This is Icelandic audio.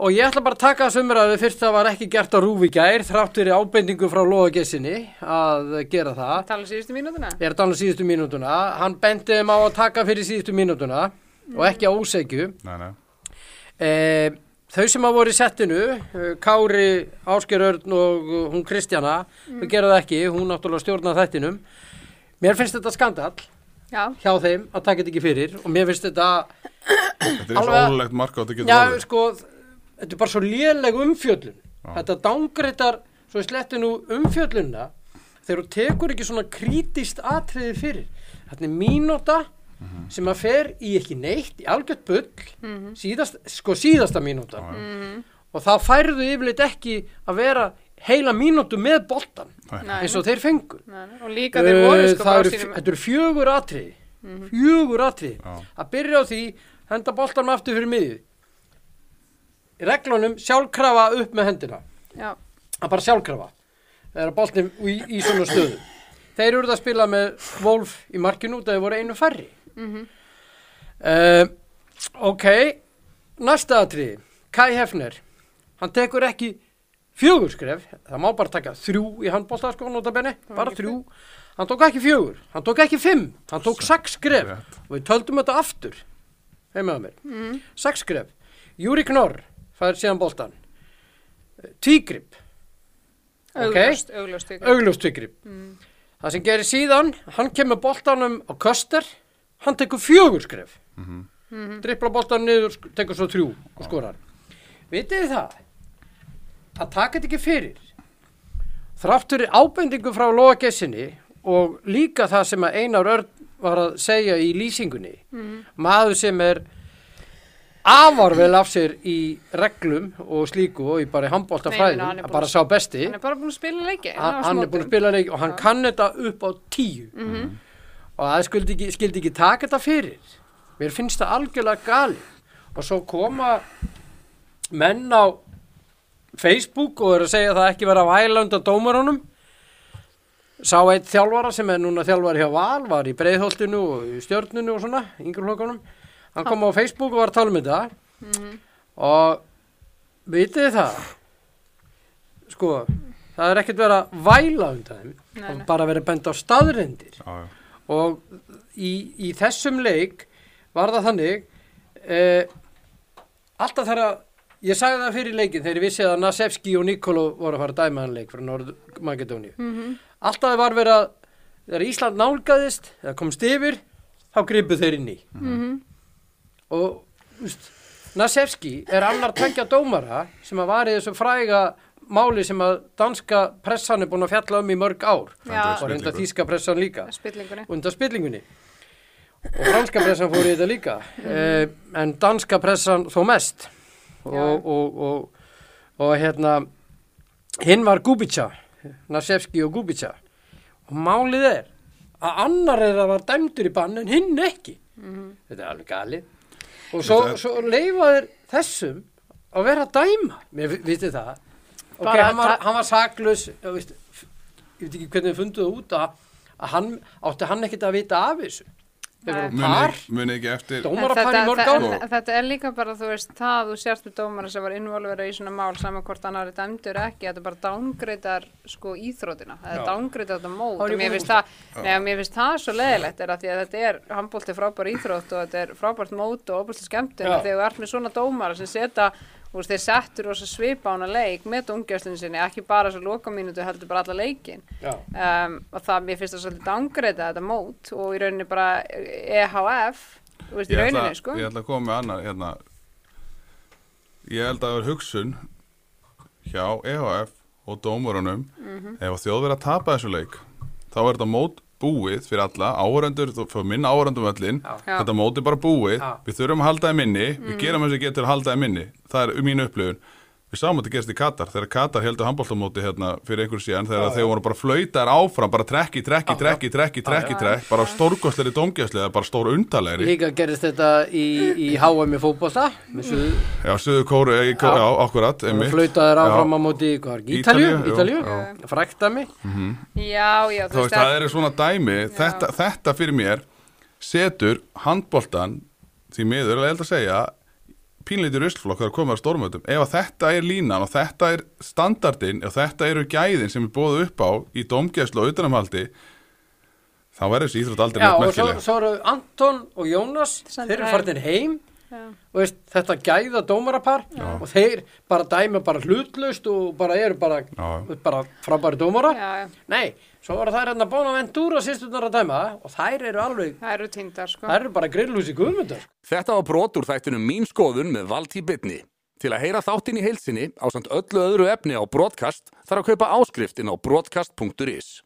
Og ég ætla bara að taka þessu umræðu fyrst það var ekki gert á rúfi gær þrátt fyrir ábendingu frá Lóagessinni að gera það. Tala síðustu mínútuna? Ég er að tala um síðustu mínútuna. Hann bendi þeim á að taka fyrir síðustu mínútuna og ekki á ósegju. Nei, nei. Eh, þau sem hafa voru í settinu, eh, Kári, Ásker Örn og uh, hún Kristjana, þau gera það ekki, hún náttúrulega stjórna þættinum. Mér finnst þetta skandall Já, hjá þeim að taka þetta ekki fyrir og mér finnst þetta, Þetta er Alveg- og ólulegt marka á þetta getur þetta er bara svo léleg umfjöllun. Já. Þetta dángreitar, svo ég sletti nú umfjöllunna, þegar þú tekur ekki svona krítíst atriði fyrir. Þetta er mínúta sem að fer í ekki neitt, í algjört bull, síðast, sko síðasta mínúta. Og þá færðu yfirleitt ekki að vera heila mínútu með boltan, Nei. eins og þeir fengu. nei, nei. og líka þeir voru sko það þetta eru fjögur atriði fjögur atriði Já. að byrja á því, henda boltanum aftur fyrir miðið reglunum sjálfkrafa upp með hendina. Já, að bara sjálfkrafa. Þegar boltin í, í svona stöðu. Þeir eru að spila með Wolf í markinu það voru einu færri. Uh, ok. Næsta atriði. Kai Hefner. Hann tekur ekki fjögur skref. Það má bara taka þrjú í handbólta sko, notabenni, bara þrjú. hann tók ekki fjögur, hann tók ekki fimm. Hann tók sex skref. og við töldum þetta aftur. Heimaða mér, mm. sex skref. Júri Knorr fær síðan boltan tvígrip Ok. augljóst, augljóst ykkur. augljóst tvígrip það sem gerir síðan, hann kemur boltanum á köster, hann tekur fjögur skref. Mm drippla boltanum niður, tekur svo þrjú og skorar. Vitið það? Að taka þetta ekki fyrir. Þráttur ábendingu frá Lóa Gessinni og líka það sem að Einar Örn var að segja í lýsingunni maður sem er afar vel af sér í reglum og slíku og í bara handbóltafræðin bara sá besti. Hann er bara búin að spila leiki hann, hann er búin að spila leik og hann kann þetta upp á tíu. Og það skildi ekki, skildi ekki taka þetta fyrir. Mér finnst það algjörlega gali og svo koma menn á Facebook og eru að segja að það ekki vera að væla undan dómarunum. Sá eitt þjálfara sem er núna þjálfari hjá Val var í breiðholtinu og í stjörnunu og svona, yngur hlokunum hann kom á Facebook og var að tala um þetta og vitið það sko, það er ekkert verið að væla undan þeim Nei, og nei. bara verið bent á staðrendir Já, já. og í, í þessum leik var það þannig eh, alltaf þar að ég sagði það fyrir leikin þegar ég vissi að Nasevski og Nikolo voru að fara að dæma hann leik frá Norð-Makedóníu Mhm. alltaf var verið að þegar Ísland nálgaðist eða komst yfir þá gripu þeir inn í Mhm. Og úst, Nasevski er annar tveggja dómara sem að var í þessu fræga máli sem að danska pressan er búin að fjalla um í mörg ár. Já. og reynda þýska pressan líka. Undan spillingunni. Og franska pressan fór í þetta líka. Eh, en danska pressan þó mest. Og, og, og, og hérna hinn var Gubica Nasevski og Gubica og málið er að annar er að var dæmdur í bann en hinn ekki. Þetta er alveg galið og svo, Þetta er- svo leifa þeir þessum að vera að dæma mér vitið það. Ok, Bara hann var, var saklaus ég veit ekki hvernig þið funduðu út að, að hann, átti hann ekkert að vita af þessu Muni, ekki eftir dómarapar í þetta, mörg ár en þetta er líka bara, þú veist, það þú sérst með dómara sem var involverið í svona mál saman hvort hann er dæmdur ekki, þetta er bara dángreitar sko íþrótina, það er dángreitar þetta mót. Og mér finnst það, neða, mér finnst það svo leðilegt er að því að þetta er handbólti frábær íþrótt og þetta er frábært mót og Já. og þegar þú ert með svona dómara sem setja þú veist, þeir settur og svipa á hana leik með dungjastunni sinni, ekki bara svo lokamínutu heldur bara alla leikin um, og það, mér finnst það svolítið dángreita þetta mót og í rauninni bara EHF, þú veist, í Ég ætla, rauninni, sko. ég ætla að koma með annar hérna. Ég held að það er hugsun hjá EHF og dómurunum Mhm. ef að þjóð verið að tapa þessu leik þá er þetta mót búið fyrir alla áhörendur, þú fyrir minna áhörendum öllin þetta mót er bara búið Já. við þurfum að halda það minni, Mhm. við gerum þess að getur að halda það minni, það er mín upplifun við sáum að þetta gerst í Katar, þegar Katar heldur handbóltamóti hérna fyrir einhverju síðan þegar Já, þeir já. voru bara flöytar áfram, bara trekki, trekki, Já, trekki, trekki, trekki, já. trekki bara stórkostleri dómgæsli, bara stór undalegri líka gerist þetta í, í HM í fótbolta með suðu Já, Suðu Kóru, já, Já. já akkurat flautaðir áfram Já. á móti hvað er ekki, Ítalíu, Ítalju, já. fræktami Já, já, Þú veist, það eru svona dæmi. Þetta, þetta fyrir mér setur handboltan því miður, er að segja pínleitur ruslflokk þegar komið að stórmötum ef að þetta er línan og þetta er standardin og þetta eru gæðin sem er bóðu upp á í domgæslu og utanamhaldi þá verður þessi íþrótt aldrei Já, neitt og svo, merkileg. svo eru Anton og Jónas, þeir eru farnir heim. Já. og veist, þetta gæða dómarapar og þeir bara dæma bara hlutlaust og bara eru bara, Já. bara frábæri dómara Já, já, Nei, svo var það hérna Bonaventura sýstunar að dæma og þær eru alveg, það eru týndar sko. þær eru bara grillhús í guðmundar Þetta var brot úr þættinum Mín skoðun með Valtí Bitni. Til að heyra þáttinn í heilsinni á samt öllu öðru efni á broadcast þarf að kaupa áskriftin á broadcast.is.